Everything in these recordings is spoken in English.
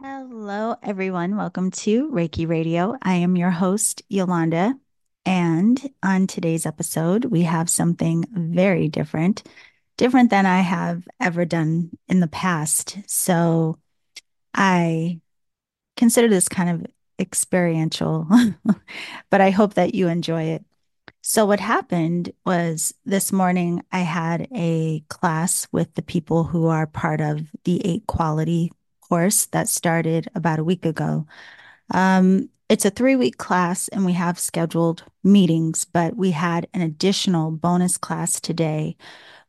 Hello, everyone. Welcome to Reiki Radio. I am your host, Yolanda. And on today's episode, we have something very different, different than I have ever done in the past. So I consider this kind of experiential, but I hope that you enjoy it. So, what happened was this morning I had a class with the people who are part of the eight quality course that started about a week ago. Um, it's a three week class and we have scheduled meetings, but we had an additional bonus class today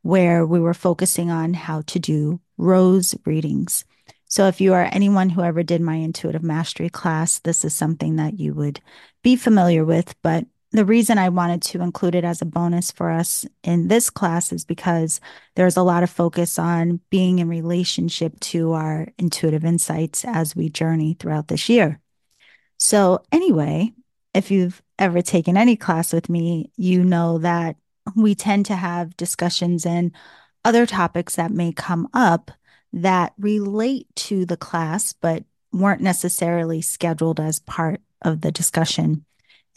where we were focusing on how to do rose readings. So, if you are anyone who ever did my intuitive mastery class, this is something that you would be familiar with. But the reason I wanted to include it as a bonus for us in this class is because there's a lot of focus on being in relationship to our intuitive insights as we journey throughout this year. So, anyway, if you've ever taken any class with me, you know that we tend to have discussions and other topics that may come up that relate to the class, but weren't necessarily scheduled as part of the discussion.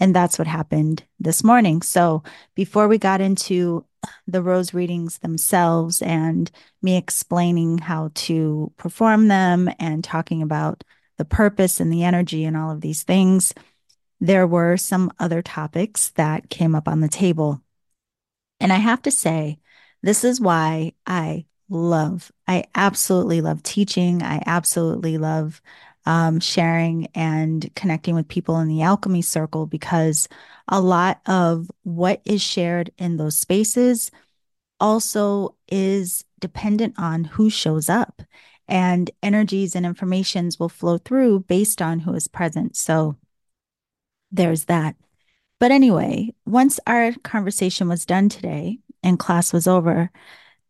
And that's what happened this morning. So before we got into the rose readings themselves and me explaining how to perform them and talking about the purpose and the energy and all of these things, there were some other topics that came up on the table. And I have to say, this is why I love, I absolutely love teaching. I absolutely love um, sharing and connecting with people in the alchemy circle because a lot of what is shared in those spaces also is dependent on who shows up and energies and informations will flow through based on who is present. So there's that. But anyway, once our conversation was done today and class was over,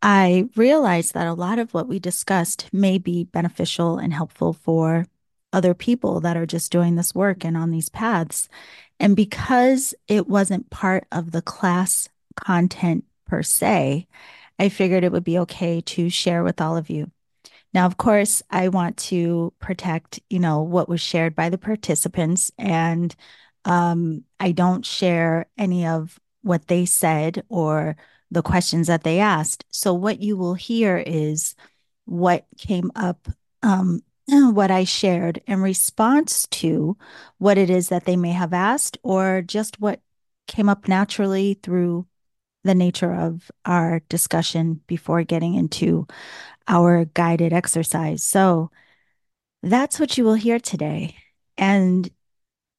I realized that a lot of what we discussed may be beneficial and helpful for other people that are just doing this work and on these paths. And because it wasn't part of the class content per se, I figured it would be okay to share with all of you. Now, of course, I want to protect, you know, what was shared by the participants, and um, I don't share any of what they said or the questions that they asked. So, what you will hear is what came up um, what I shared in response to what it is that they may have asked, or just what came up naturally through the nature of our discussion before getting into our guided exercise. So that's what you will hear today. And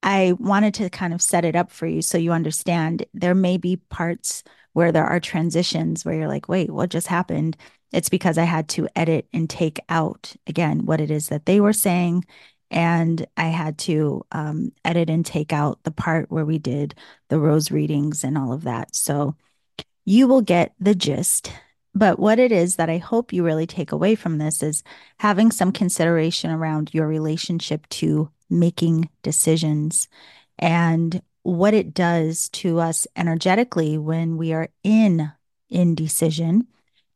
I wanted to kind of set it up for you so you understand there may be parts where there are transitions where you're like, wait, what just happened? It's because I had to edit and take out again what it is that they were saying. And I had to um, edit and take out the part where we did the rose readings and all of that. So you will get the gist. But what it is that I hope you really take away from this is having some consideration around your relationship to making decisions and what it does to us energetically when we are in indecision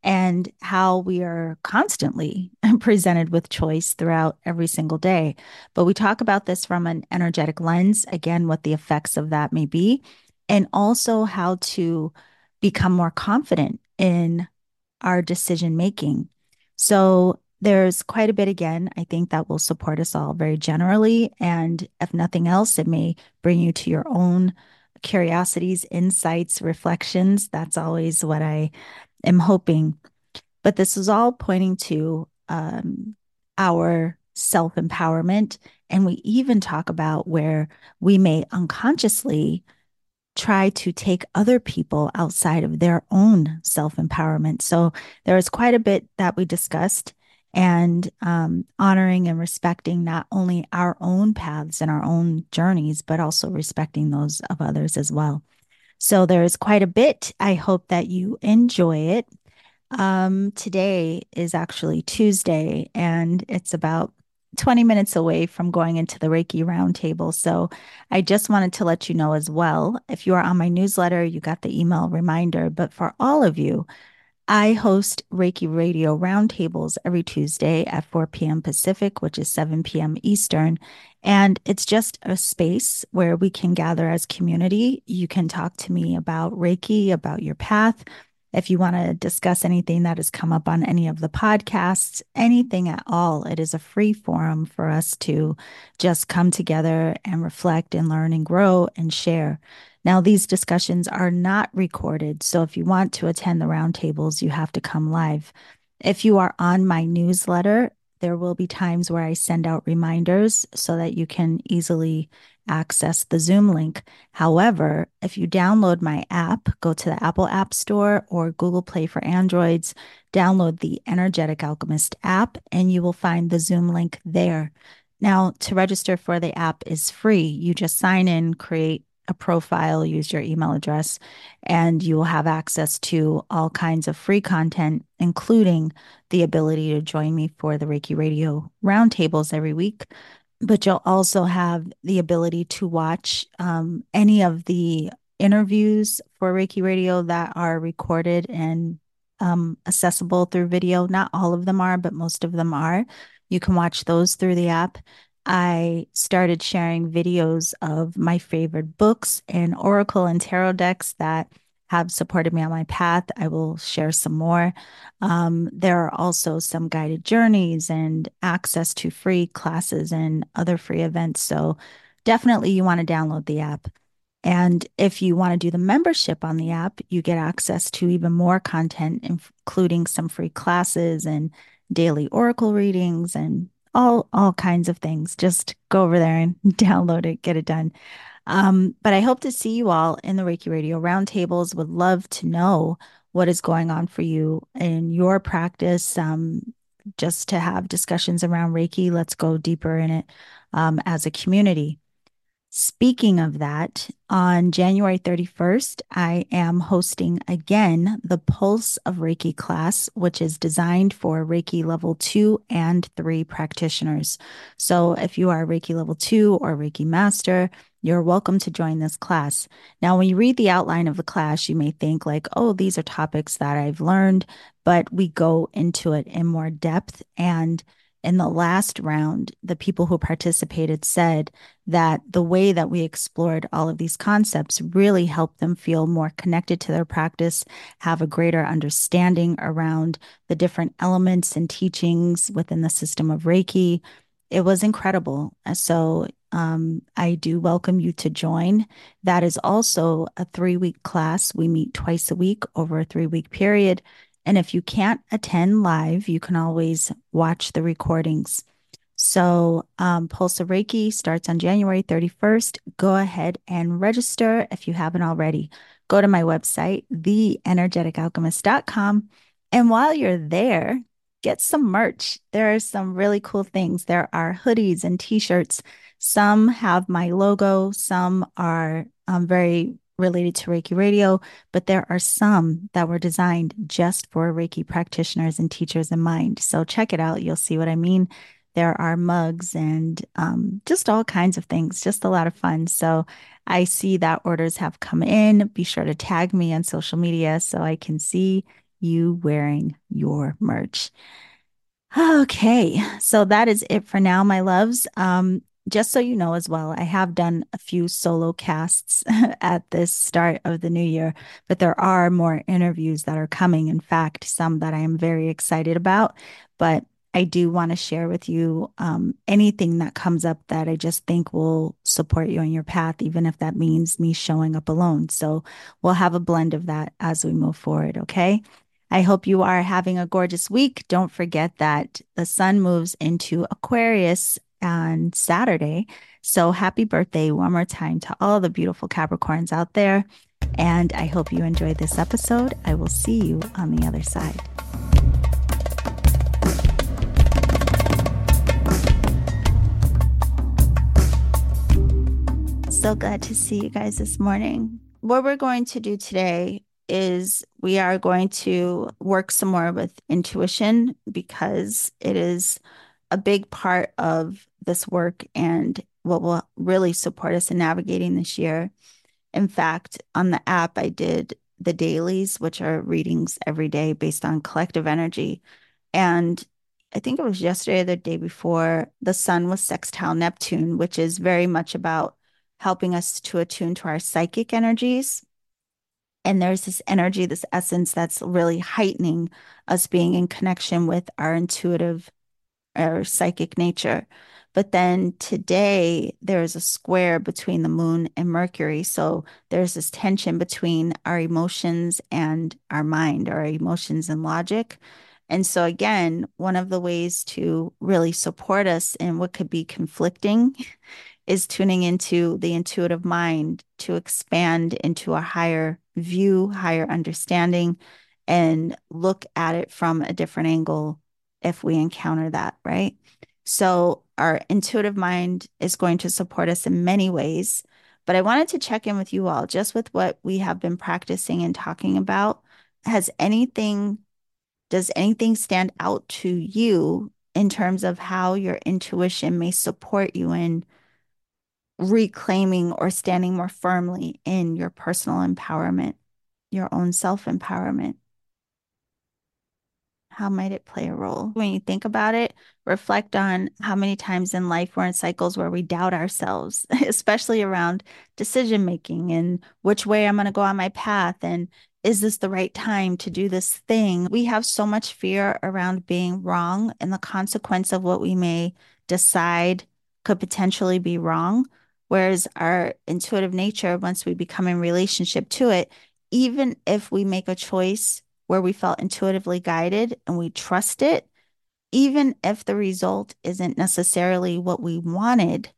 and how we are constantly presented with choice throughout every single day. But we talk about this from an energetic lens, again, what the effects of that may be, and also how to become more confident in our decision making. So there's quite a bit again, I think that will support us all very generally. And if nothing else, it may bring you to your own curiosities, insights, reflections. That's always what I am hoping. But this is all pointing to um, our self empowerment. And we even talk about where we may unconsciously try to take other people outside of their own self empowerment. So there is quite a bit that we discussed and um, honoring and respecting not only our own paths and our own journeys, but also respecting those of others as well. So there's quite a bit. I hope that you enjoy it. Um, today is actually Tuesday, and it's about 20 minutes away from going into the Reiki roundtable. So I just wanted to let you know as well. If you are on my newsletter, you got the email reminder. But for all of you, I host Reiki Radio roundtables every Tuesday at 4 p.m. Pacific, which is 7 p.m. Eastern. And it's just a space where we can gather as community. You can talk to me about Reiki, about your path. If you want to discuss anything that has come up on any of the podcasts, anything at all, it is a free forum for us to just come together and reflect and learn and grow and share. Now, these discussions are not recorded. So if you want to attend the roundtables, you have to come live. If you are on my newsletter, there will be times where I send out reminders so that you can easily access the Zoom link. However, if you download my app, go to the Apple App Store or Google Play for Androids, download the Energetic Alchemist app, and you will find the Zoom link there. Now, to register for the app is free. You just sign in, create a profile, use your email address, and you will have access to all kinds of free content, including the ability to join me for the Reiki Radio roundtables every week. But you'll also have the ability to watch um, any of the interviews for Reiki Radio that are recorded and um, accessible through video. Not all of them are, but most of them are. You can watch those through the app. I started sharing videos of my favorite books and oracle and tarot decks that have supported me on my path. I will share some more. Um, there are also some guided journeys and access to free classes and other free events. So definitely you want to download the app. And if you want to do the membership on the app, you get access to even more content, including some free classes and daily oracle readings and all all kinds of things. Just go over there and download it, get it done. Um, but I hope to see you all in the Reiki Radio roundtables. Would love to know what is going on for you in your practice. Um, just to have discussions around Reiki. Let's go deeper in it um, as a community. Speaking of that, on January 31st, I am hosting again the Pulse of Reiki class, which is designed for Reiki level two and three practitioners. So if you are Reiki level two or Reiki master, you're welcome to join this class. Now, when you read the outline of the class, you may think, like, oh, these are topics that I've learned, but we go into it in more depth and in the last round, the people who participated said that the way that we explored all of these concepts really helped them feel more connected to their practice, have a greater understanding around the different elements and teachings within the system of Reiki. It was incredible. So, um, I do welcome you to join. That is also a three week class. We meet twice a week over a three week period. And if you can't attend live, you can always watch the recordings. So, um, Pulse of Reiki starts on January 31st. Go ahead and register if you haven't already. Go to my website, theenergeticalchemist.com. And while you're there, get some merch. There are some really cool things. There are hoodies and t shirts. Some have my logo, some are um, very related to Reiki Radio, but there are some that were designed just for Reiki practitioners and teachers in mind. So check it out. You'll see what I mean. There are mugs and um, just all kinds of things, just a lot of fun. So I see that orders have come in. Be sure to tag me on social media so I can see you wearing your merch. Okay, so that is it for now, my loves. Um, just so you know as well, I have done a few solo casts at this start of the new year, but there are more interviews that are coming. In fact, some that I am very excited about. But I do want to share with you um, anything that comes up that I just think will support you on your path, even if that means me showing up alone. So we'll have a blend of that as we move forward. Okay. I hope you are having a gorgeous week. Don't forget that the sun moves into Aquarius on Saturday. So happy birthday one more time to all the beautiful Capricorns out there. And I hope you enjoyed this episode. I will see you on the other side. So glad to see you guys this morning. What we're going to do today is we are going to work some more with intuition because it is a big part of this work and what will really support us in navigating this year. In fact, on the app, I did the dailies, which are readings every day based on collective energy. And I think it was yesterday or the day before, the sun was sextile Neptune, which is very much about helping us to attune to our psychic energies. And there's this energy, this essence that's really heightening us being in connection with our intuitive or psychic nature. But then today, there is a square between the moon and Mercury. So there's this tension between our emotions and our mind, our emotions and logic. And so, again, one of the ways to really support us in what could be conflicting is tuning into the intuitive mind to expand into a higher view, higher understanding, and look at it from a different angle if we encounter that, right? So, our intuitive mind is going to support us in many ways. But I wanted to check in with you all just with what we have been practicing and talking about. Has anything, does anything stand out to you in terms of how your intuition may support you in reclaiming or standing more firmly in your personal empowerment, your own self empowerment? How might it play a role? When you think about it, reflect on how many times in life we're in cycles where we doubt ourselves, especially around decision making and which way I'm going to go on my path and is this the right time to do this thing? We have so much fear around being wrong and the consequence of what we may decide could potentially be wrong. Whereas our intuitive nature, once we become in relationship to it, even if we make a choice where we felt intuitively guided and we trust it, even if the result isn't necessarily what we wanted,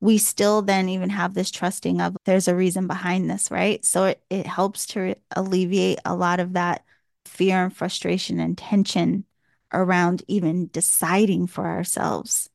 we still then even have this trusting of there's a reason behind this, right? So it, it helps to alleviate a lot of that fear and frustration and tension around even deciding for ourselves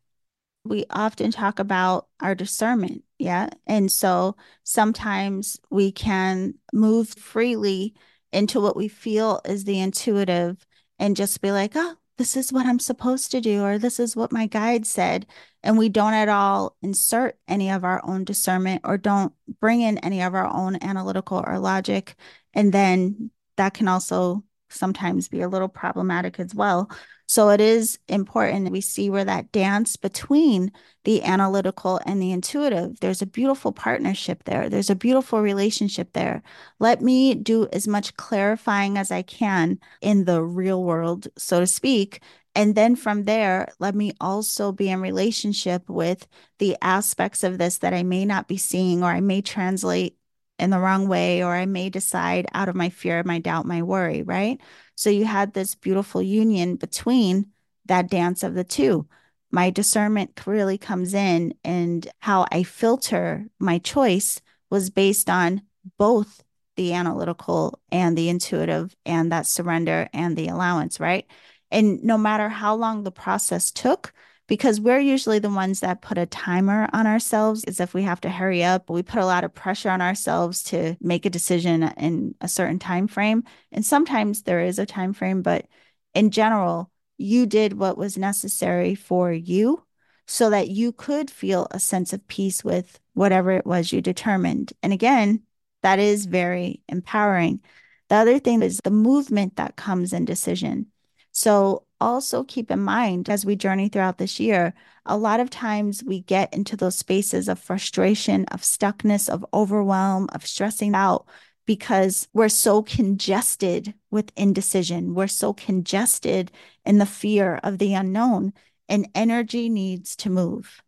we often talk about our discernment. Yeah. And so sometimes we can move freely into what we feel is the intuitive and just be like, oh, this is what I'm supposed to do, or this is what my guide said. And we don't at all insert any of our own discernment or don't bring in any of our own analytical or logic. And then that can also sometimes be a little problematic as well so it is important we see where that dance between the analytical and the intuitive, there's a beautiful partnership there. There's a beautiful relationship there. Let me do as much clarifying as I can in the real world, so to speak. And then from there, let me also be in relationship with the aspects of this that I may not be seeing or I may translate in the wrong way or I may decide out of my fear, my doubt, my worry, right? So you had this beautiful union between that dance of the two. My discernment really comes in, and how I filter my choice was based on both the analytical and the intuitive, and that surrender and the allowance, right? And no matter how long the process took, because we're usually the ones that put a timer on ourselves as if we have to hurry up we put a lot of pressure on ourselves to make a decision in a certain time frame. And sometimes there is a time frame but in general you did what was necessary for you so that you could feel a sense of peace with whatever it was you determined. And again that is very empowering. The other thing is the movement that comes in decision. So also keep in mind as we journey throughout this year, a lot of times we get into those spaces of frustration, of stuckness, of overwhelm, of stressing out because we're so congested with indecision. We're so congested in the fear of the unknown, and energy needs to move.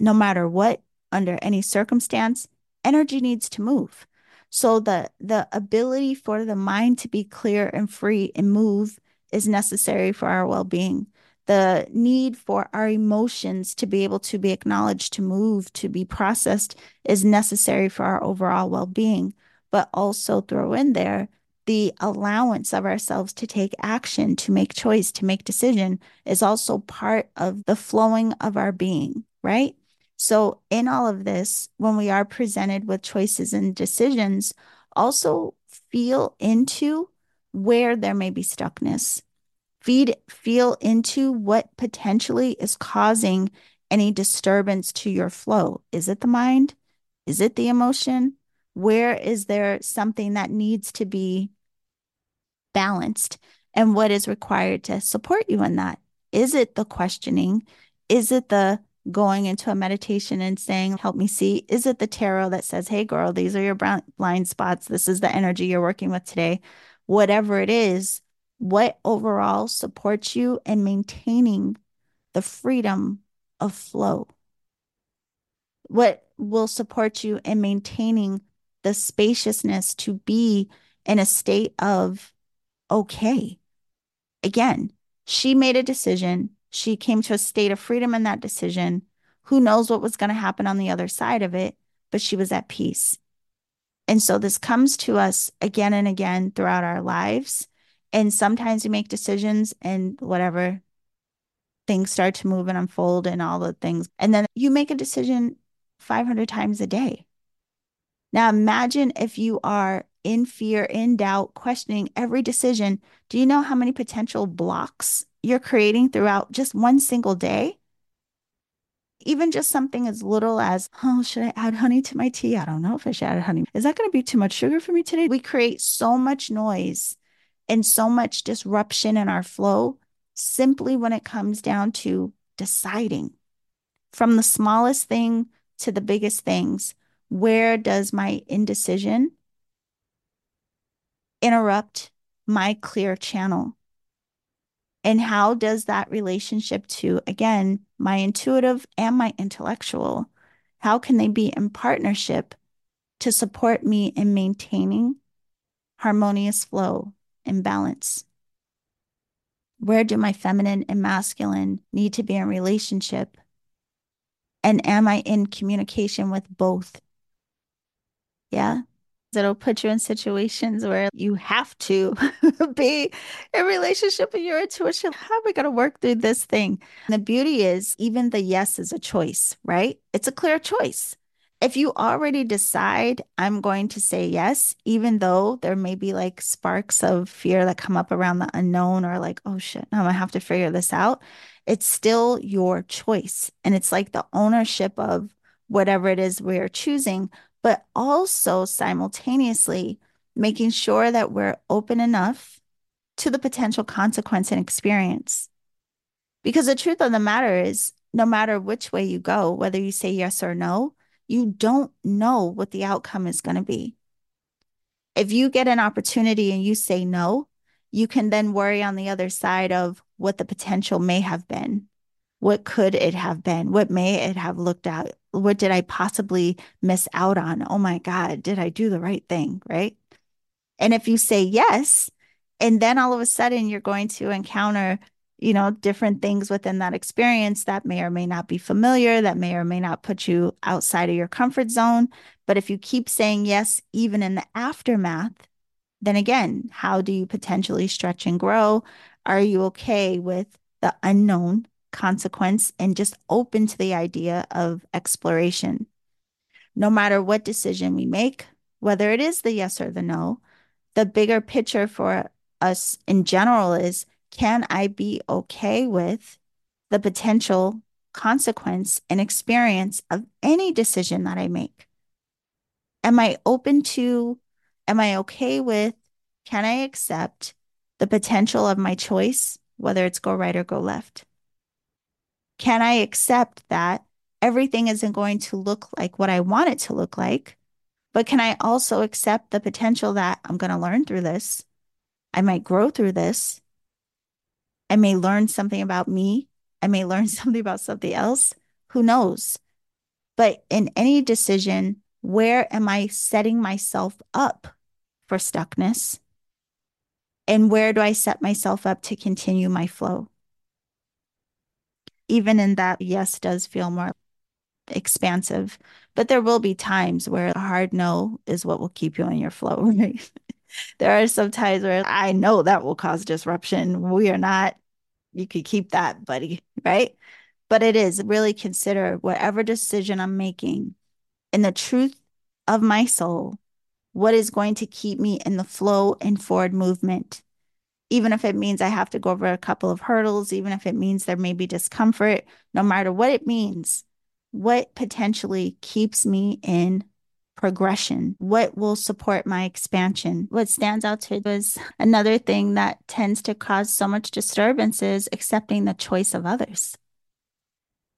No matter what, under any circumstance, energy needs to move. So the the ability for the mind to be clear and free and move is necessary for our well being. The need for our emotions to be able to be acknowledged, to move, to be processed is necessary for our overall well being. But also throw in there the allowance of ourselves to take action, to make choice, to make decision is also part of the flowing of our being, right? So, in all of this, when we are presented with choices and decisions, also feel into where there may be stuckness. Feed, feel into what potentially is causing any disturbance to your flow. Is it the mind? Is it the emotion? Where is there something that needs to be balanced? And what is required to support you in that? Is it the questioning? Is it the going into a meditation and saying, Help me see? Is it the tarot that says, Hey, girl, these are your blind spots? This is the energy you're working with today? Whatever it is, what overall supports you in maintaining the freedom of flow? What will support you in maintaining the spaciousness to be in a state of okay? Again, she made a decision. She came to a state of freedom in that decision. Who knows what was going to happen on the other side of it, but she was at peace. And so this comes to us again and again throughout our lives. And sometimes we make decisions and whatever things start to move and unfold and all the things. And then you make a decision 500 times a day. Now imagine if you are in fear, in doubt, questioning every decision. Do you know how many potential blocks you're creating throughout just one single day? Even just something as little as, oh, should I add honey to my tea? I don't know if I should add honey. Is that going to be too much sugar for me today? We create so much noise and so much disruption in our flow simply when it comes down to deciding from the smallest thing to the biggest things. Where does my indecision interrupt my clear channel? And how does that relationship to, again, my intuitive and my intellectual, how can they be in partnership to support me in maintaining harmonious flow and balance? Where do my feminine and masculine need to be in relationship? And am I in communication with both? Yeah. It'll put you in situations where you have to be in relationship with your intuition. How are we going to work through this thing? And the beauty is, even the yes is a choice, right? It's a clear choice if you already decide I'm going to say yes, even though there may be like sparks of fear that come up around the unknown or like, oh shit, I'm gonna have to figure this out, it's still your choice. And it's like the ownership of whatever it is we're choosing, but also simultaneously making sure that we're open enough to the potential consequence and experience. Because the truth of the matter is, no matter which way you go, whether you say yes or no, you don't know what the outcome is going to be. If you get an opportunity and you say no, you can then worry on the other side of what the potential may have been. What could it have been? What may it have looked at? What did I possibly miss out on? Oh my God, did I do the right thing? Right. And if you say yes, and then all of a sudden you're going to encounter you know, different things within that experience that may or may not be familiar, that may or may not put you outside of your comfort zone. But if you keep saying yes, even in the aftermath, then again, how do you potentially stretch and grow? Are you okay with the unknown consequence and just open to the idea of exploration? No matter what decision we make, whether it is the yes or the no, the bigger picture for us in general is can I be okay with the potential consequence and experience of any decision that I make? Am I open to, am I okay with, can I accept the potential of my choice, whether it's go right or go left? Can I accept that everything isn't going to look like what I want it to look like? But can I also accept the potential that I'm going to learn through this? I might grow through this. I may learn something about me. I may learn something about something else. Who knows? But in any decision, where am I setting myself up for stuckness? And where do I set myself up to continue my flow? Even in that, yes, does feel more expansive, but there will be times where a hard no is what will keep you in your flow, right? there are some times where I know that will cause disruption. We are not, you could keep that, buddy, right? But it is really consider whatever decision I'm making in the truth of my soul, what is going to keep me in the flow and forward movement. Even if it means I have to go over a couple of hurdles, even if it means there may be discomfort, no matter what it means, what potentially keeps me in progression? What will support my expansion? What stands out to was another thing that tends to cause so much disturbance is accepting the choice of others.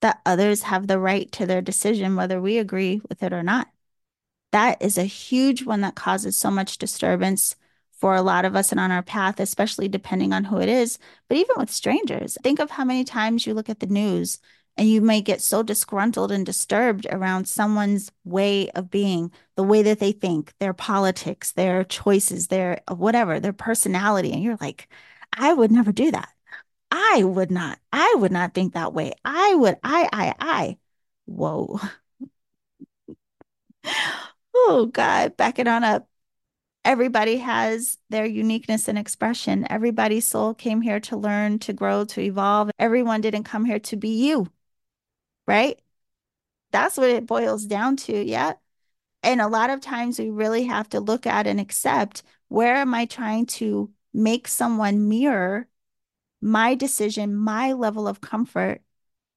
That others have the right to their decision, whether we agree with it or not. That is a huge one that causes so much disturbance for a lot of us and on our path, especially depending on who it is, but even with strangers. Think of how many times you look at the news and you may get so disgruntled and disturbed around someone's way of being, the way that they think, their politics, their choices, their whatever, their personality. And you're like, I would never do that. I would not. I would not think that way. I would. I, I, I. Whoa. oh, God. Back it on up. Everybody has their uniqueness and expression. Everybody's soul came here to learn, to grow, to evolve. Everyone didn't come here to be you right? That's what it boils down to. Yeah. And a lot of times we really have to look at and accept where am I trying to make someone mirror my decision, my level of comfort?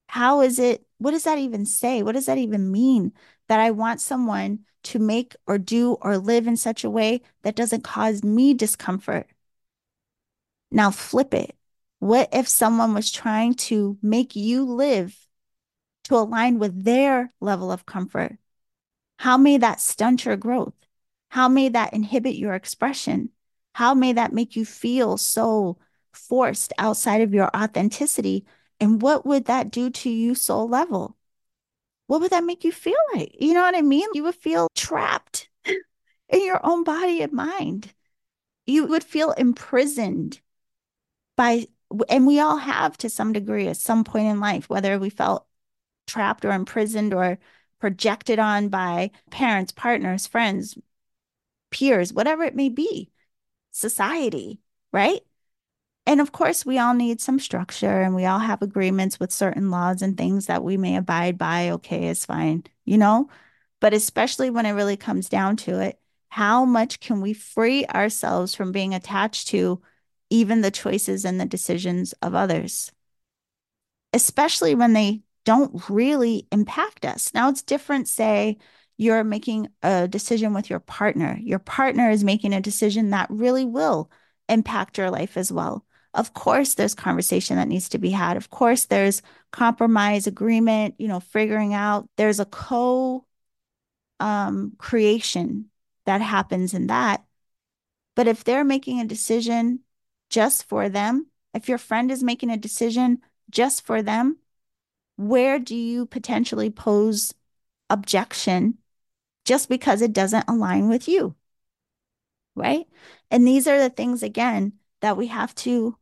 How is it? What does that even say? What does that even mean that I want someone to make or do or live in such a way that doesn't cause me discomfort? Now flip it. What if someone was trying to make you live to align with their level of comfort? How may that stunt your growth? How may that inhibit your expression? How may that make you feel so forced outside of your authenticity? And what would that do to you soul level? What would that make you feel like? You know what I mean? You would feel trapped in your own body and mind. You would feel imprisoned by, and we all have to some degree at some point in life, whether we felt trapped or imprisoned or projected on by parents, partners, friends, peers, whatever it may be, society, right? And of course, we all need some structure and we all have agreements with certain laws and things that we may abide by. Okay, it's fine, you know? But especially when it really comes down to it, how much can we free ourselves from being attached to even the choices and the decisions of others? Especially when they don't really impact us. Now it's different, say, you're making a decision with your partner. Your partner is making a decision that really will impact your life as well. Of course, there's conversation that needs to be had. Of course, there's compromise, agreement, you know, figuring out. There's a co um, creation that happens in that. But if they're making a decision just for them, if your friend is making a decision just for them, where do you potentially pose objection just because it doesn't align with you? Right. And these are the things, again, that we have to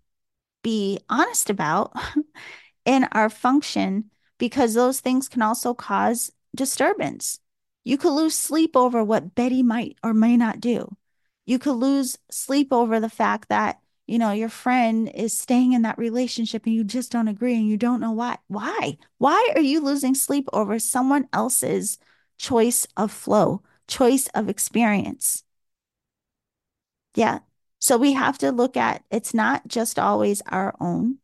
be honest about in our function because those things can also cause disturbance. You could lose sleep over what Betty might or may not do. You could lose sleep over the fact that you know, your friend is staying in that relationship and you just don't agree and you don't know why. Why? Why are you losing sleep over someone else's choice of flow, choice of experience? Yeah. So we have to look at it's not just always our own,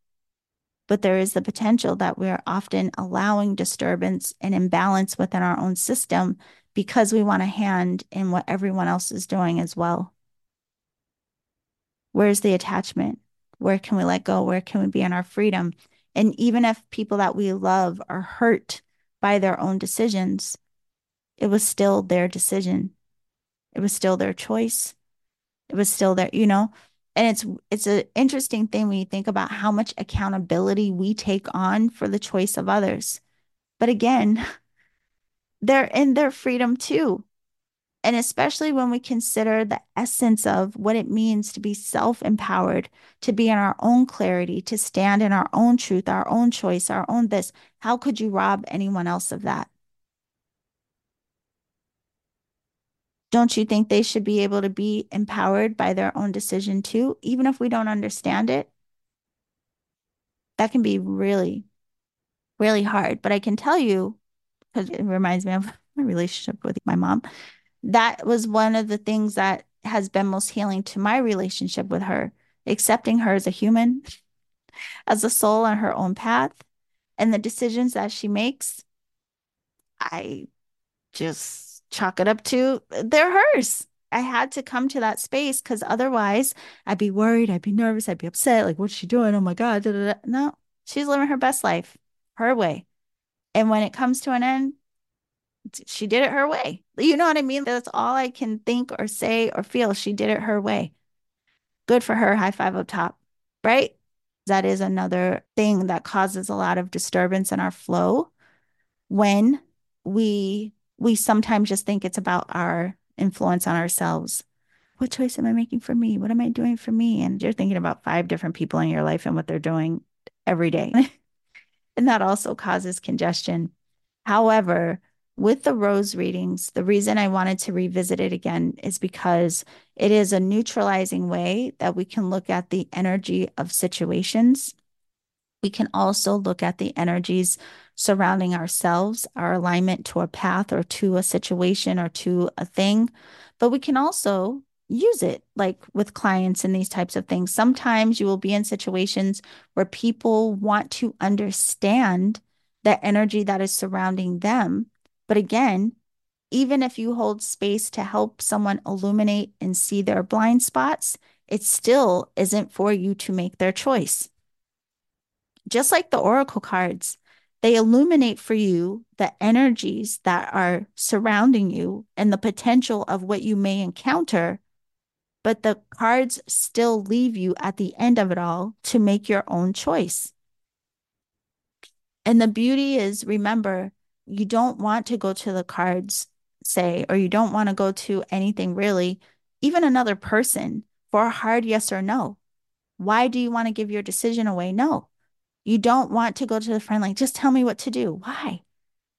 but there is the potential that we're often allowing disturbance and imbalance within our own system because we want a hand in what everyone else is doing as well. Where's the attachment? Where can we let go? Where can we be in our freedom? And even if people that we love are hurt by their own decisions, it was still their decision. It was still their choice. It was still there, you know, and it's it's an interesting thing when you think about how much accountability we take on for the choice of others. But again, they're in their freedom too. And especially when we consider the essence of what it means to be self empowered, to be in our own clarity, to stand in our own truth, our own choice, our own this, how could you rob anyone else of that? Don't you think they should be able to be empowered by their own decision too, even if we don't understand it? That can be really, really hard. But I can tell you, because it reminds me of my relationship with my mom that was one of the things that has been most healing to my relationship with her, accepting her as a human, as a soul on her own path, and the decisions that she makes. I just chalk it up to they're hers. I had to come to that space because otherwise I'd be worried, I'd be nervous, I'd be upset. Like, what's she doing? Oh my God. Da, da, da. No, she's living her best life her way. And when it comes to an end, she did it her way. You know what I mean? That's all I can think or say or feel. She did it her way. Good for her. High five up top, right? That is another thing that causes a lot of disturbance in our flow when we we sometimes just think it's about our influence on ourselves. What choice am I making for me? What am I doing for me? And you're thinking about five different people in your life and what they're doing every day. and that also causes congestion. However, with the rose readings, the reason I wanted to revisit it again is because it is a neutralizing way that we can look at the energy of situations. We can also look at the energies surrounding ourselves, our alignment to a path or to a situation or to a thing. But we can also use it like with clients and these types of things. Sometimes you will be in situations where people want to understand the energy that is surrounding them but again, even if you hold space to help someone illuminate and see their blind spots, it still isn't for you to make their choice. Just like the oracle cards, they illuminate for you the energies that are surrounding you and the potential of what you may encounter. But the cards still leave you at the end of it all to make your own choice. And the beauty is remember, you don't want to go to the cards, say, or you don't want to go to anything really, even another person for a hard yes or no. Why do you want to give your decision away? No. You don't want to go to the friend like, just tell me what to do. Why?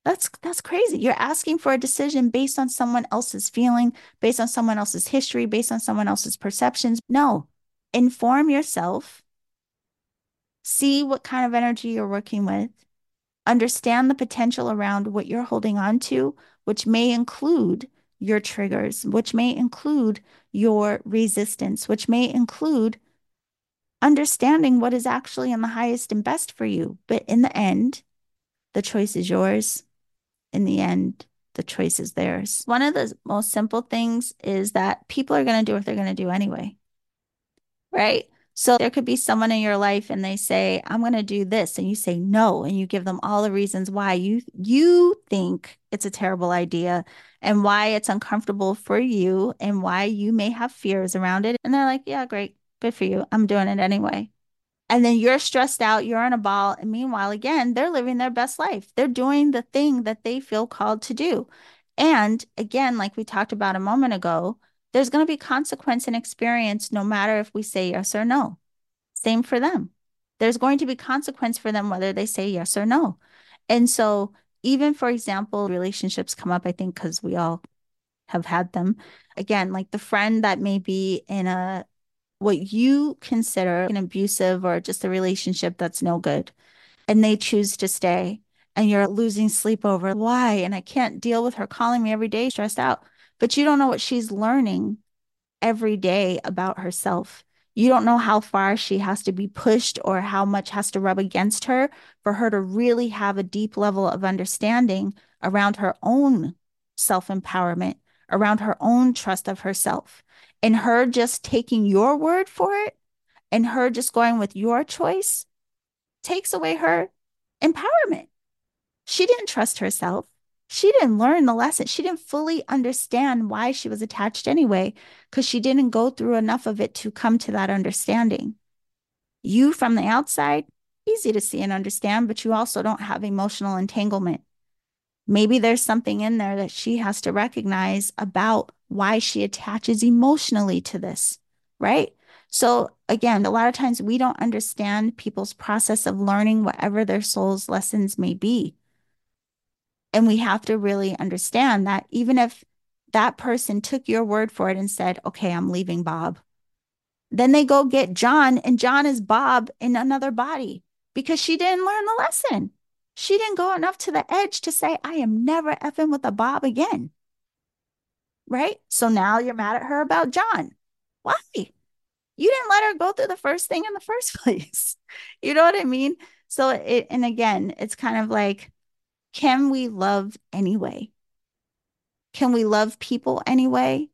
That's that's crazy. You're asking for a decision based on someone else's feeling, based on someone else's history, based on someone else's perceptions. No. Inform yourself. See what kind of energy you're working with Understand the potential around what you're holding on to, which may include your triggers, which may include your resistance, which may include understanding what is actually in the highest and best for you. But in the end, the choice is yours. In the end, the choice is theirs. One of the most simple things is that people are going to do what they're going to do anyway. Right? So there could be someone in your life and they say, I'm going to do this. And you say no. And you give them all the reasons why you, you think it's a terrible idea and why it's uncomfortable for you and why you may have fears around it. And they're like, yeah, great. Good for you. I'm doing it anyway. And then you're stressed out, you're in a ball. And meanwhile, again, they're living their best life. They're doing the thing that they feel called to do. And again, like we talked about a moment ago, there's going to be consequence and experience no matter if we say yes or no. Same for them. There's going to be consequence for them whether they say yes or no. And so, even for example, relationships come up, I think, because we all have had them. Again, like the friend that may be in a what you consider an abusive or just a relationship that's no good, and they choose to stay, and you're losing sleep over why, and I can't deal with her calling me every day, stressed out but you don't know what she's learning every day about herself. You don't know how far she has to be pushed or how much has to rub against her for her to really have a deep level of understanding around her own self empowerment, around her own trust of herself. And her just taking your word for it and her just going with your choice takes away her empowerment. She didn't trust herself she didn't learn the lesson. She didn't fully understand why she was attached anyway, because she didn't go through enough of it to come to that understanding. You from the outside, easy to see and understand, but you also don't have emotional entanglement. Maybe there's something in there that she has to recognize about why she attaches emotionally to this, right? So, again, a lot of times we don't understand people's process of learning whatever their soul's lessons may be. And we have to really understand that even if that person took your word for it and said, okay, I'm leaving Bob, then they go get John, and John is Bob in another body because she didn't learn the lesson. She didn't go enough to the edge to say, I am never effing with a Bob again. Right? So now you're mad at her about John. Why? You didn't let her go through the first thing in the first place. you know what I mean? So it, and again, it's kind of like can we love anyway? Can we love people anyway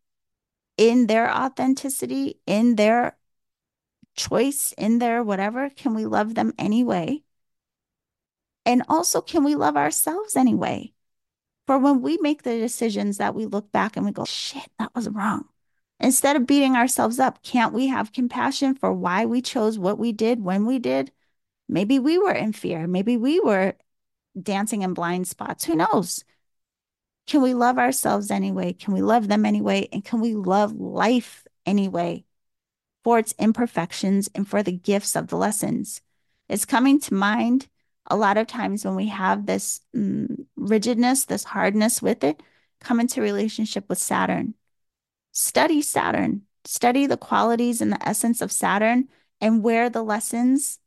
in their authenticity, in their choice, in their whatever? Can we love them anyway? And also, can we love ourselves anyway? For when we make the decisions that we look back and we go, shit, that was wrong. Instead of beating ourselves up, can't we have compassion for why we chose what we did when we did? Maybe we were in fear. Maybe we were dancing in blind spots. Who knows? Can we love ourselves anyway? Can we love them anyway? And can we love life anyway for its imperfections and for the gifts of the lessons? It's coming to mind a lot of times when we have this mm, rigidness, this hardness with it, come into relationship with Saturn. Study Saturn, study the qualities and the essence of Saturn and where the lessons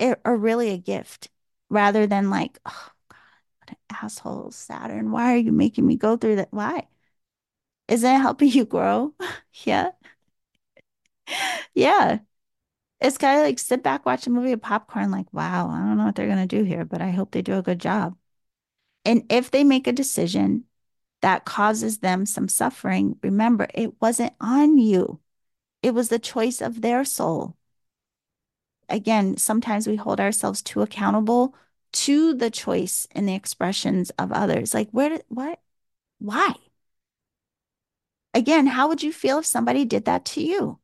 are really a gift rather than like, oh God, what an asshole, Saturn. Why are you making me go through that? Why? Isn't it helping you grow? yeah. yeah. It's kind of like sit back, watch a movie of popcorn, like, wow, I don't know what they're going to do here, but I hope they do a good job. And if they make a decision that causes them some suffering, remember, it wasn't on you, it was the choice of their soul. Again, sometimes we hold ourselves too accountable to the choice and the expressions of others. Like, where did, what, why? Again, how would you feel if somebody did that to you?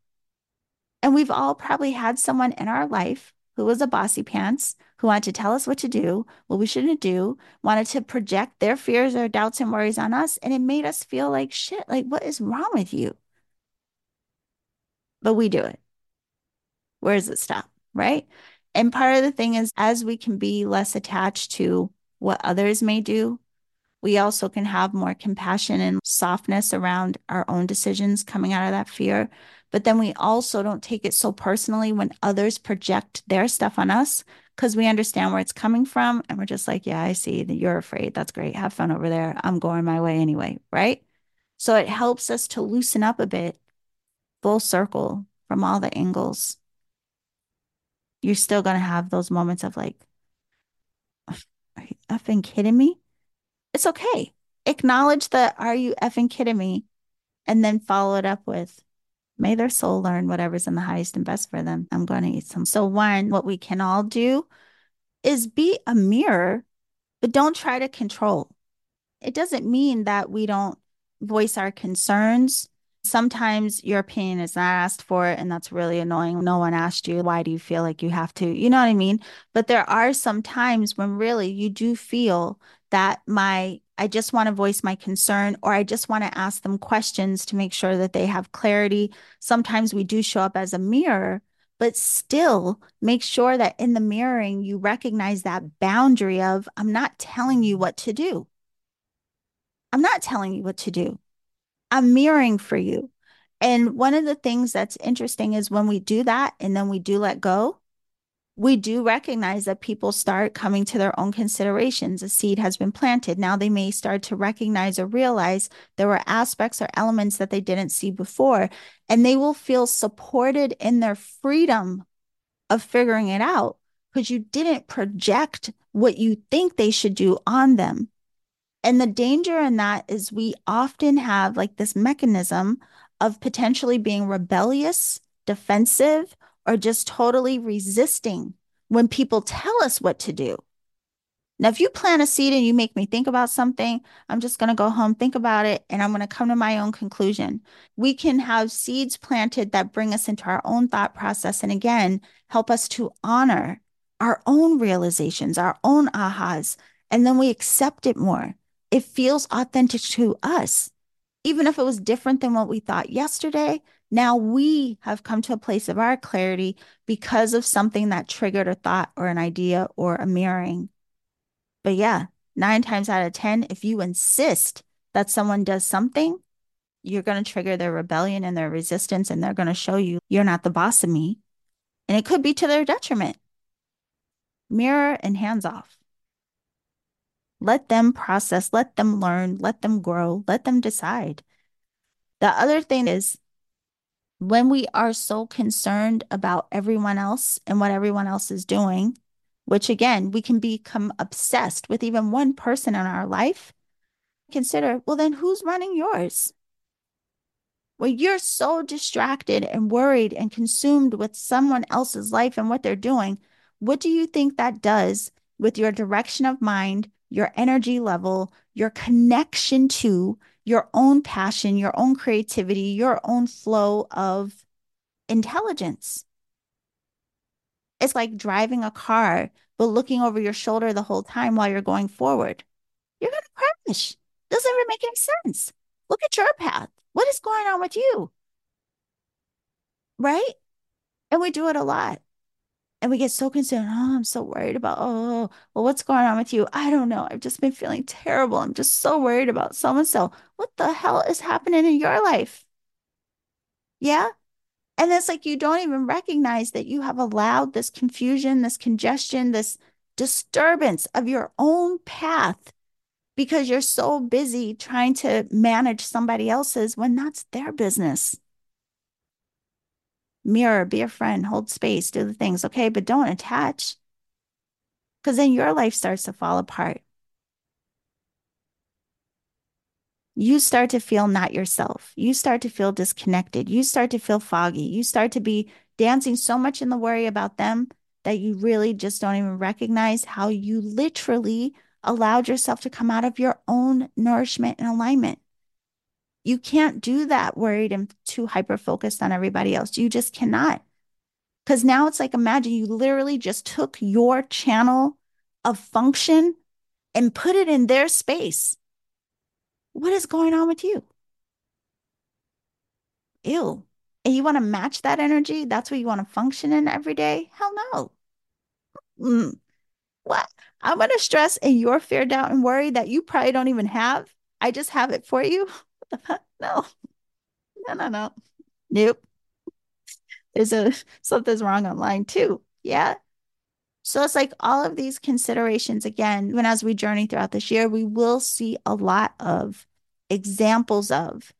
And we've all probably had someone in our life who was a bossy pants, who wanted to tell us what to do, what we shouldn't do, wanted to project their fears or doubts and worries on us. And it made us feel like shit. Like, what is wrong with you? But we do it. Where does it stop? Right. And part of the thing is, as we can be less attached to what others may do, we also can have more compassion and softness around our own decisions coming out of that fear. But then we also don't take it so personally when others project their stuff on us because we understand where it's coming from. And we're just like, yeah, I see that you're afraid. That's great. Have fun over there. I'm going my way anyway. Right. So it helps us to loosen up a bit, full circle from all the angles. You're still going to have those moments of like, are you effing kidding me? It's okay. Acknowledge the are you effing kidding me? And then follow it up with may their soul learn whatever's in the highest and best for them. I'm going to eat some. So, one, what we can all do is be a mirror, but don't try to control. It doesn't mean that we don't voice our concerns sometimes your opinion is not asked for and that's really annoying no one asked you why do you feel like you have to you know what i mean but there are some times when really you do feel that my i just want to voice my concern or i just want to ask them questions to make sure that they have clarity. Sometimes we do show up as a mirror but still make sure that in the mirroring you recognize that boundary of i'm not telling you what to do. I'm not telling you what to do. I'm mirroring for you. And one of the things that's interesting is when we do that and then we do let go, we do recognize that people start coming to their own considerations. A seed has been planted. Now they may start to recognize or realize there were aspects or elements that they didn't see before, and they will feel supported in their freedom of figuring it out because you didn't project what you think they should do on them. And the danger in that is we often have like this mechanism of potentially being rebellious, defensive, or just totally resisting when people tell us what to do. Now, if you plant a seed and you make me think about something, I'm just going to go home, think about it, and I'm going to come to my own conclusion. We can have seeds planted that bring us into our own thought process and again, help us to honor our own realizations, our own ahas, and then we accept it more it feels authentic to us. Even if it was different than what we thought yesterday, now we have come to a place of our clarity because of something that triggered a thought or an idea or a mirroring. But yeah, nine times out of 10, if you insist that someone does something, you're going to trigger their rebellion and their resistance, and they're going to show you you're not the boss of me. And it could be to their detriment. Mirror and hands off. Let them process, let them learn, let them grow, let them decide. The other thing is when we are so concerned about everyone else and what everyone else is doing, which again, we can become obsessed with even one person in our life, consider, well, then who's running yours? When you're so distracted and worried and consumed with someone else's life and what they're doing, what do you think that does with your direction of mind, your energy level, your connection to your own passion, your own creativity, your own flow of intelligence? It's like driving a car, but looking over your shoulder the whole time while you're going forward. You're going to crash. Doesn't even make any sense. Look at your path. What is going on with you? Right? And we do it a lot. And we get so concerned. Oh, I'm so worried about, oh, well, what's going on with you? I don't know. I've just been feeling terrible. I'm just so worried about so and so. What the hell is happening in your life? Yeah. And it's like you don't even recognize that you have allowed this confusion, this congestion, this disturbance of your own path because you're so busy trying to manage somebody else's when that's their business. Mirror, be a friend, hold space, do the things, okay? But don't attach because then your life starts to fall apart. You start to feel not yourself. You start to feel disconnected. You start to feel foggy. You start to be dancing so much in the worry about them that you really just don't even recognize how you literally allowed yourself to come out of your own nourishment and alignment. You can't do that worried and too hyper focused on everybody else. You just cannot. Because now it's like imagine you literally just took your channel of function and put it in their space. What is going on with you? Ew. And you want to match that energy? That's what you want to function in every day? Hell no. Mm. What? I'm going to stress in your fear, doubt, and worry that you probably don't even have. I just have it for you. no, no, no, no. Nope. There's a something's wrong online too. Yeah. So it's like all of these considerations again, even as we journey throughout this year, we will see a lot of examples of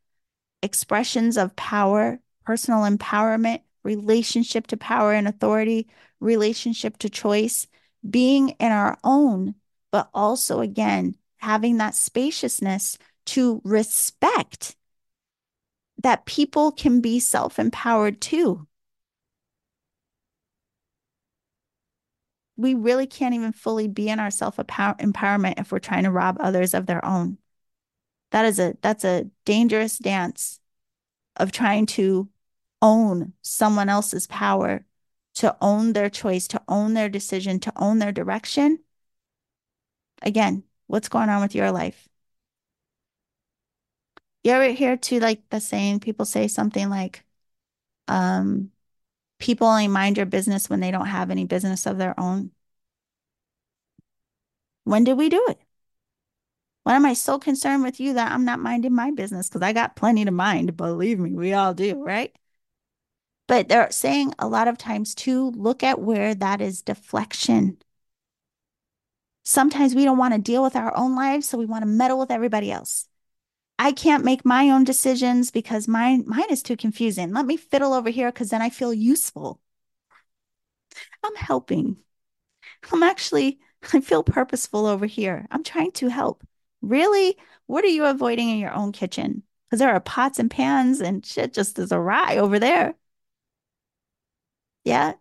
expressions of power, personal empowerment, relationship to power and authority, relationship to choice, being in our own, but also again, having that spaciousness to respect that people can be self empowered too. We really can't even fully be in our self empowerment if we're trying to rob others of their own. That is a that's a dangerous dance of trying to own someone else's power to own their choice, to own their decision, to own their direction. Again, what's going on with your life? You ever hear to like the saying people say something like, um, people only mind your business when they don't have any business of their own. When did we do it? When am I so concerned with you that I'm not minding my business? Because I got plenty to mind. Believe me, we all do, right? But they're saying a lot of times too, look at where that is deflection. Sometimes we don't want to deal with our own lives, so we want to meddle with everybody else. I can't make my own decisions because mine mine is too confusing. Let me fiddle over here because then I feel useful. I'm helping. I'm actually I feel purposeful over here. I'm trying to help. Really? What are you avoiding in your own kitchen? Because there are pots and pans and shit just as awry over there. Yeah.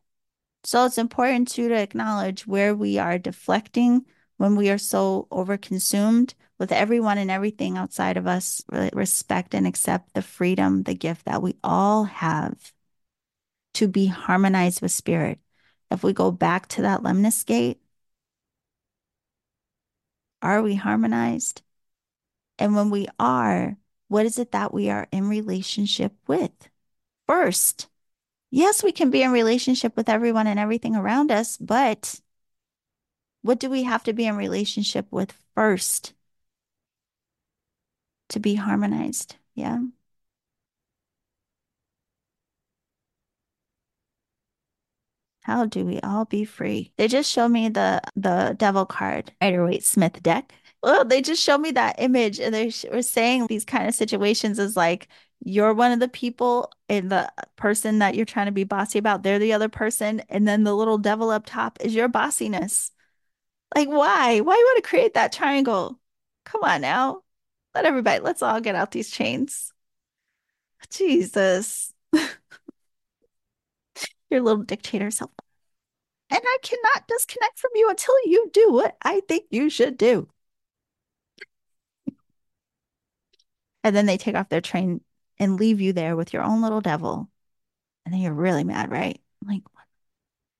So it's important too to acknowledge where we are deflecting when we are so overconsumed with everyone and everything outside of us. Respect and accept the freedom, the gift that we all have to be harmonized with spirit. If we go back to that lemniscate, are we harmonized? And when we are, what is it that we are in relationship with? First, yes, we can be in relationship with everyone and everything around us, but what do we have to be in relationship with first to be harmonized? Yeah. How do we all be free? They just showed me the the devil card, Rider Waite Smith deck. Well, they just showed me that image and they were saying these kind of situations is like you're one of the people and the person that you're trying to be bossy about, they're the other person. And then the little devil up top is your bossiness. Like, why? Why you want to create that triangle? Come on now. Let everybody, let's all get out these chains. Jesus, your little dictator self. And I cannot disconnect from you until you do what I think you should do. And then they take off their train and leave you there with your own little devil. And then you're really mad, right? Like,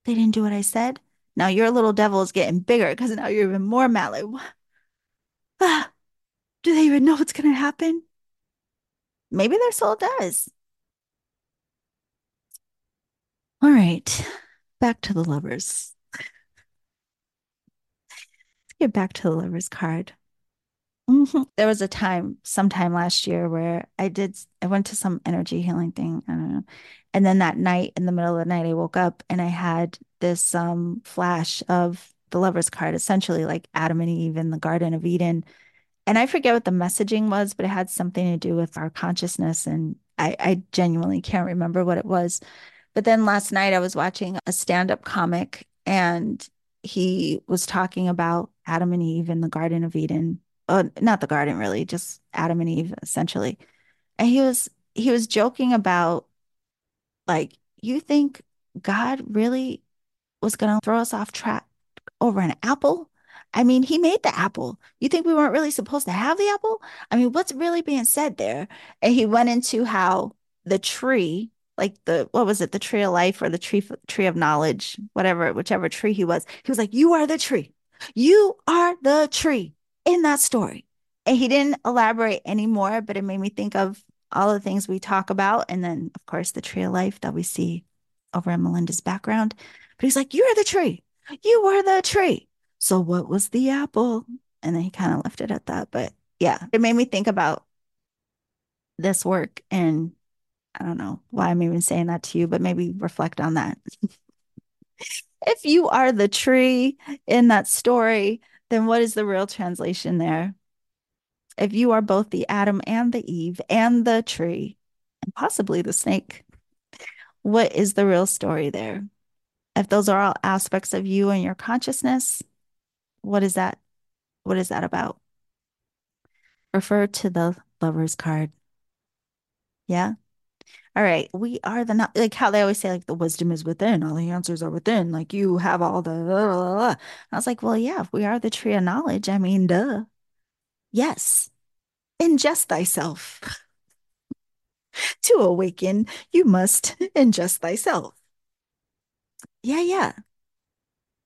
they didn't do what I said. Now your little devil is getting bigger because now you're even more mad. Like, what? Ah, do they even know what's going to happen? Maybe their soul does. All right, back to the lovers. Let's get back to the lovers card. Mm-hmm. There was a time, sometime last year, where I did, I went to some energy healing thing. I don't know. And then that night, in the middle of the night, I woke up and I had this um flash of the lover's card, essentially like Adam and Eve in the Garden of Eden. And I forget what the messaging was, but it had something to do with our consciousness. And I, I genuinely can't remember what it was. But then last night I was watching a stand-up comic and he was talking about Adam and Eve in the Garden of Eden. Oh, not the garden really, just Adam and Eve essentially. And he was he was joking about like you think God really was going to throw us off track over an apple? I mean, he made the apple. You think we weren't really supposed to have the apple? I mean, what's really being said there? And he went into how the tree like the what was it the tree of life or the tree tree of knowledge whatever whichever tree he was he was like you are the tree you are the tree in that story and he didn't elaborate anymore but it made me think of all the things we talk about and then of course the tree of life that we see over in melinda's background but he's like you're the tree you were the tree so what was the apple and then he kind of left it at that but yeah it made me think about this work and I don't know why I'm even saying that to you, but maybe reflect on that. if you are the tree in that story, then what is the real translation there? If you are both the Adam and the Eve and the tree, and possibly the snake, what is the real story there? If those are all aspects of you and your consciousness, what is that? What is that about? Refer to the lover's card. Yeah. All right, we are the not like how they always say like the wisdom is within, all the answers are within. Like you have all the. Blah, blah, blah. I was like, well, yeah, if we are the tree of knowledge, I mean, duh. Yes, ingest thyself. to awaken, you must ingest thyself. Yeah, yeah.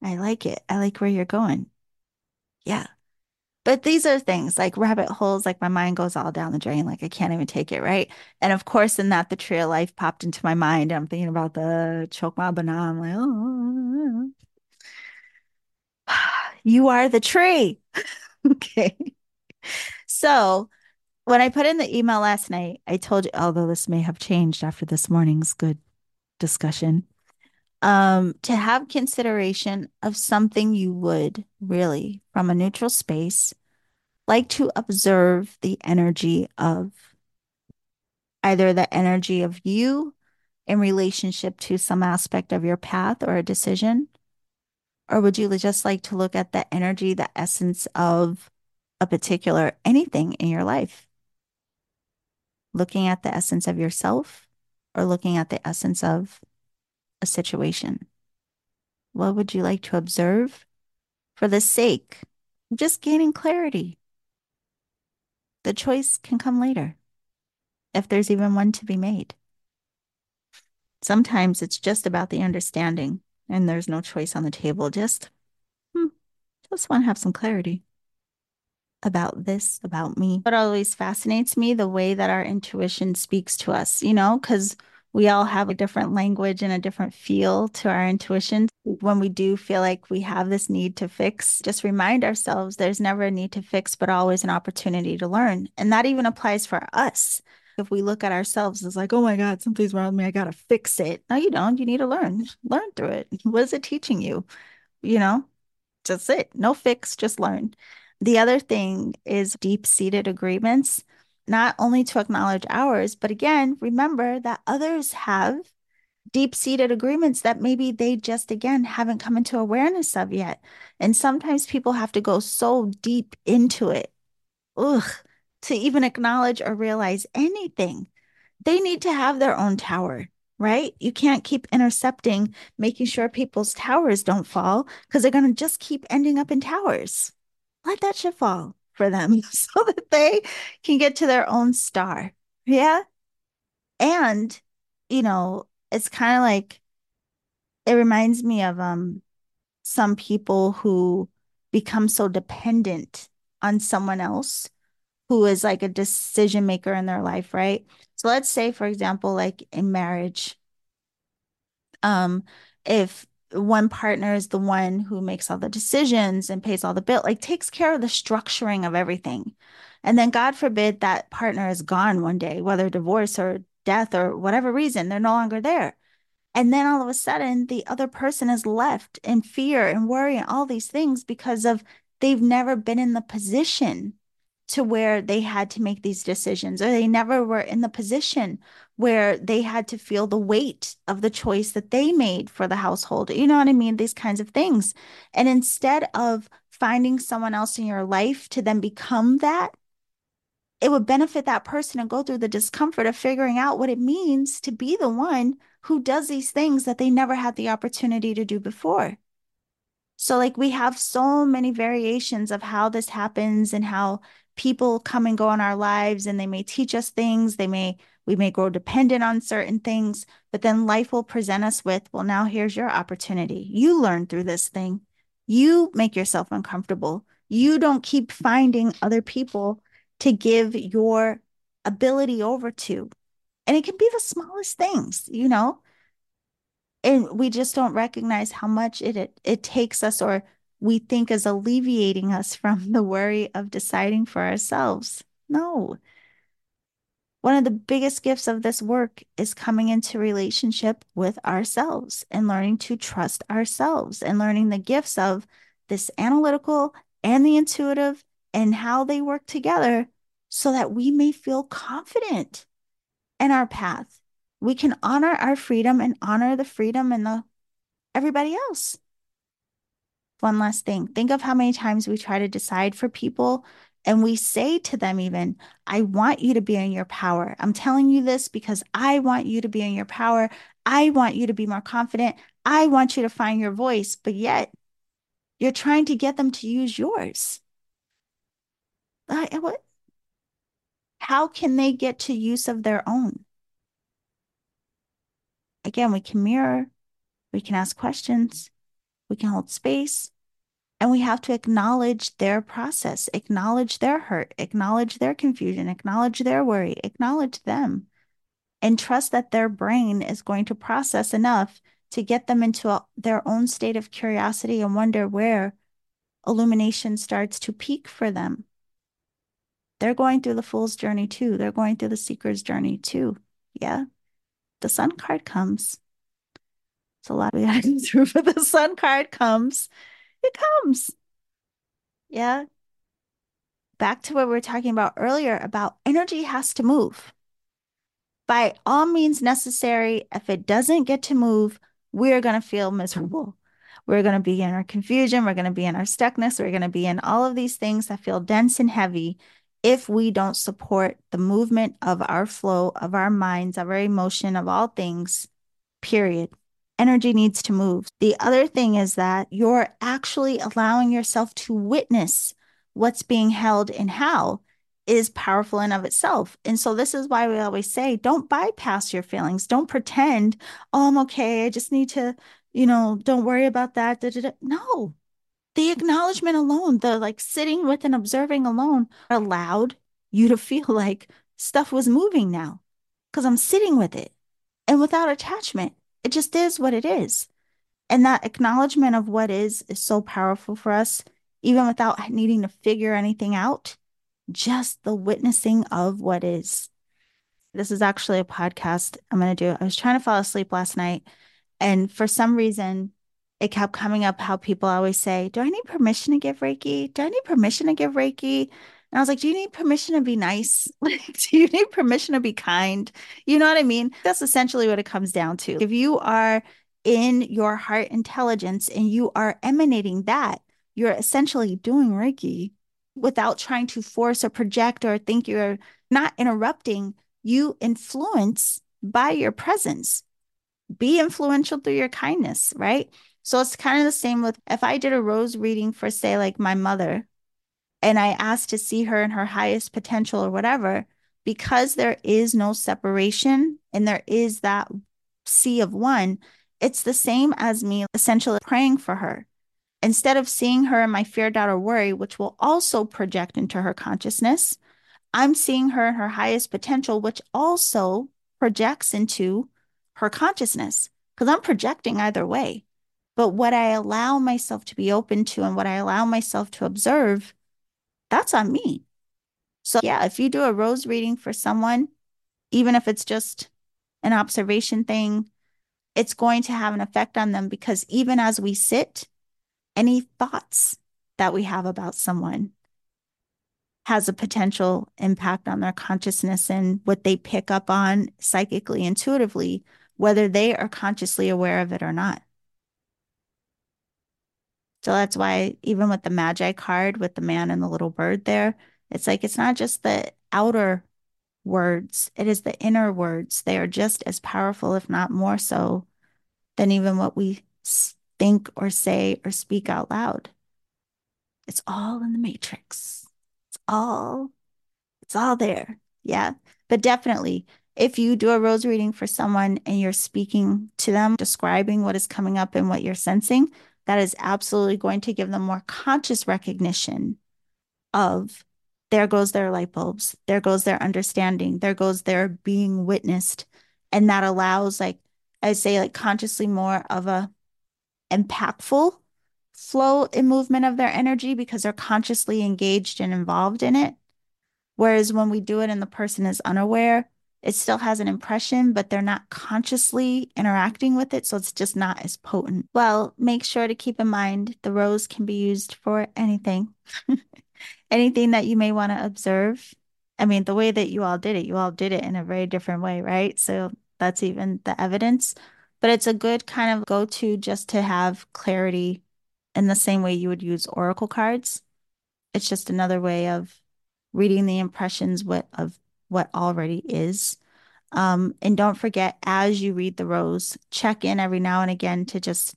I like it. I like where you're going. Yeah. But these are things like rabbit holes, like my mind goes all down the drain, like I can't even take it, right? And of course, in that, the tree of life popped into my mind. I'm thinking about the Chokmah Binah. I'm like, oh, you are the tree. okay. So when I put in the email last night, I told you, although this may have changed after this morning's good discussion, um, to have consideration of something you would really, from a neutral space, like to observe the energy of either the energy of you in relationship to some aspect of your path or a decision? Or would you just like to look at the energy, the essence of a particular anything in your life? Looking at the essence of yourself or looking at the essence of a situation? What would you like to observe for the sake of just gaining clarity? The choice can come later, if there's even one to be made. Sometimes it's just about the understanding, and there's no choice on the table. Just, hmm, just want to have some clarity about this, about me. What always fascinates me, the way that our intuition speaks to us, you know, because we all have a different language and a different feel to our intuition. When we do feel like we have this need to fix, just remind ourselves there's never a need to fix, but always an opportunity to learn. And that even applies for us. If we look at ourselves as like, oh my God, something's wrong with me, I got to fix it. No, you don't. You need to learn, learn through it. What is it teaching you? You know, just it. No fix, just learn. The other thing is deep seated agreements not only to acknowledge ours, but again, remember that others have deep seated agreements that maybe they just, again, haven't come into awareness of yet. And sometimes people have to go so deep into it. Ugh, to even acknowledge or realize anything. They need to have their own tower, right? You can't keep intercepting, making sure people's towers don't fall because they're going to just keep ending up in towers. Let that shit fall for them so that they can get to their own star. Yeah. And, you know, it's kind of like it reminds me of um some people who become so dependent on someone else who is like a decision maker in their life, right? So let's say, for example, like in marriage, um, if one partner is the one who makes all the decisions and pays all the bill, like takes care of the structuring of everything. And then God forbid that partner is gone one day, whether divorce or death or whatever reason, they're no longer there. And then all of a sudden, the other person is left in fear and worry and all these things because of they've never been in the position to where they had to make these decisions, or they never were in the position where they had to feel the weight of the choice that they made for the household. You know what I mean? These kinds of things. And instead of finding someone else in your life to then become that, it would benefit that person and go through the discomfort of figuring out what it means to be the one who does these things that they never had the opportunity to do before. So, like, we have so many variations of how this happens and how people come and go in our lives, and they may teach us things. They may, we may grow dependent on certain things, but then life will present us with, well, now here's your opportunity. You learn through this thing. You make yourself uncomfortable. You don't keep finding other people to give your ability over to. And it can be the smallest things, you know? And we just don't recognize how much it, it, it takes us or we think is alleviating us from the worry of deciding for ourselves. No. One of the biggest gifts of this work is coming into relationship with ourselves and learning to trust ourselves and learning the gifts of this analytical and the intuitive and how they work together so that we may feel confident in our path. We can honor our freedom and honor the freedom and the everybody else. One last thing. Think of how many times we try to decide for people and we say to them even, I want you to be in your power. I'm telling you this because I want you to be in your power. I want you to be more confident. I want you to find your voice, but yet you're trying to get them to use yours. What? How can they get to use of their own? Again, we can mirror, we can ask questions, we can hold space, and we have to acknowledge their process, acknowledge their hurt, acknowledge their confusion, acknowledge their worry, acknowledge them, and trust that their brain is going to process enough to get them into a, their own state of curiosity and wonder where illumination starts to peak for them. They're going through the fool's journey too. They're going through the seeker's journey too. Yeah. The sun card comes. It's a lot we gotta go through, but the sun card comes. It comes. Yeah. Back to what we were talking about earlier about energy has to move. By all means necessary, if it doesn't get to move, we're going to feel miserable. We're going to be in our confusion. We're going to be in our stuckness. We're going to be in all of these things that feel dense and heavy if we don't support the movement of our flow, of our minds, of our emotion, of all things, period. Energy needs to move. The other thing is that you're actually allowing yourself to witness what's being held and how is powerful in of itself. And so this is why we always say don't bypass your feelings. Don't pretend, "Oh, I'm okay. I just need to, you know, don't worry about that." Da, da, da. No the acknowledgement alone, the like sitting with and observing alone allowed you to feel like stuff was moving now because I'm sitting with it and without attachment. It just is what it is. And that acknowledgement of what is is so powerful for us, even without needing to figure anything out. Just the witnessing of what is. This is actually a podcast I'm going to do. I was trying to fall asleep last night. And for some reason, it kept coming up how people always say, Do I need permission to give Reiki? Do I need permission to give Reiki? And I was like, Do you need permission to be nice? Do you need permission to be kind? You know what I mean? That's essentially what it comes down to. If you are in your heart intelligence and you are emanating that, you're essentially doing Reiki. without trying to force or project or think you're not interrupting, you influence by your presence. Be influential through your kindness, right? So it's kind of the same with if I did a rose reading for, say, like my mother, and I asked to see her in her highest potential or whatever, because there is no separation and there is that sea of one, it's the same as me essentially praying for her. Instead of seeing her in my fear, doubt, or worry, which will also project into her consciousness, I'm seeing her in her highest potential, which also projects into her consciousness because I'm projecting either way. But what I allow myself to be open to and what I allow myself to observe, that's on me. So, yeah, if you do a rose reading for someone, even if it's just an observation thing, it's going to have an effect on them because even as we sit, any thoughts that we have about someone has a potential impact on their consciousness and what they pick up on psychically, intuitively, whether they are consciously aware of it or not. So that's why, even with the Magi card with the man and the little bird there, it's like it's not just the outer words, it is the inner words. They are just as powerful, if not more so, than even what we think or say or speak out loud. It's all in the matrix. It's all, it's all there. Yeah. But definitely, if you do a rose reading for someone and you're speaking to them, describing what is coming up and what you're sensing, that is absolutely going to give them more conscious recognition of there goes their light bulbs, there goes their understanding, there goes their being witnessed. And that allows, like, I say, like consciously more of a impactful flow and movement of their energy because they're consciously engaged and involved in it. Whereas when we do it and the person is unaware, it still has an impression, but they're not consciously interacting with it. So it's just not as potent. Well, make sure to keep in mind the rose can be used for anything, anything that you may want to observe. I mean, the way that you all did it, you all did it in a very different way, right? So that's even the evidence. But it's a good kind of go to just to have clarity in the same way you would use oracle cards. It's just another way of reading the impressions what, of what already is. Um, and don't forget, as you read the rose, check in every now and again to just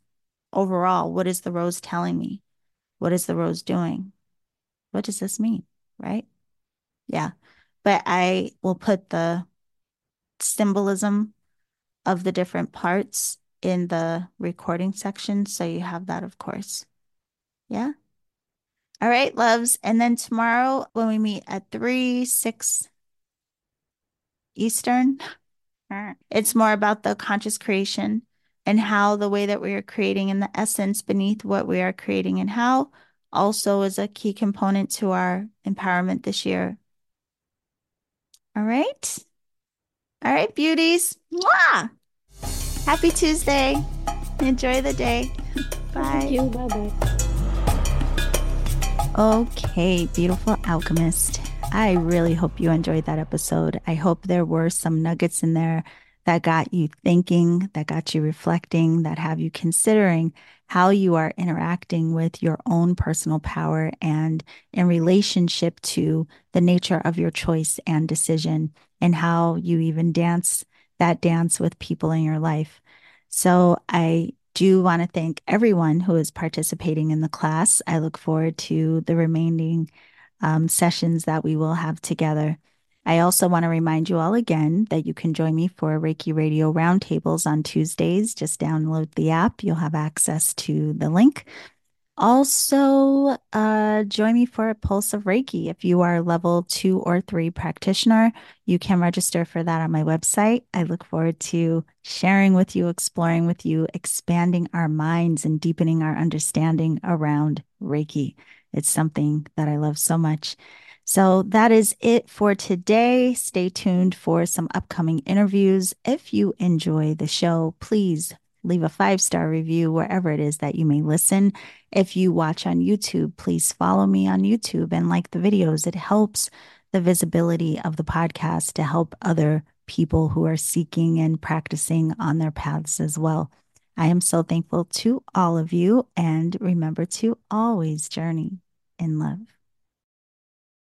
overall, what is the rose telling me? What is the rose doing? What does this mean? Right? Yeah. But I will put the symbolism of the different parts in the recording section. So you have that, of course. Yeah. All right, loves. And then tomorrow when we meet at 3, 6 Eastern. Mm. It's more about the conscious creation and how the way that we are creating and the essence beneath what we are creating and how also is a key component to our empowerment this year. All right. All right, beauties. Mwah! Happy Tuesday. Enjoy the day. Bye. Thank you. Bye bye. Okay, beautiful alchemist. I really hope you enjoyed that episode. I hope there were some nuggets in there that got you thinking, that got you reflecting, that have you considering how you are interacting with your own personal power and in relationship to the nature of your choice and decision, and how you even dance that dance with people in your life. So I do want to thank everyone who is participating in the class. I look forward to the remaining um, sessions that we will have together. I also want to remind you all again that you can join me for Reiki Radio Roundtables on Tuesdays. Just download the app, you'll have access to the link. Also, uh, join me for a Pulse of Reiki. If you are a level two or three practitioner, you can register for that on my website. I look forward to sharing with you, exploring with you, expanding our minds and deepening our understanding around Reiki. It's something that I love so much. So that is it for today. Stay tuned for some upcoming interviews. If you enjoy the show, please leave a five star review wherever it is that you may listen. If you watch on YouTube, please follow me on YouTube and like the videos. It helps the visibility of the podcast to help other people who are seeking and practicing on their paths as well. I am so thankful to all of you and remember to always journey in love.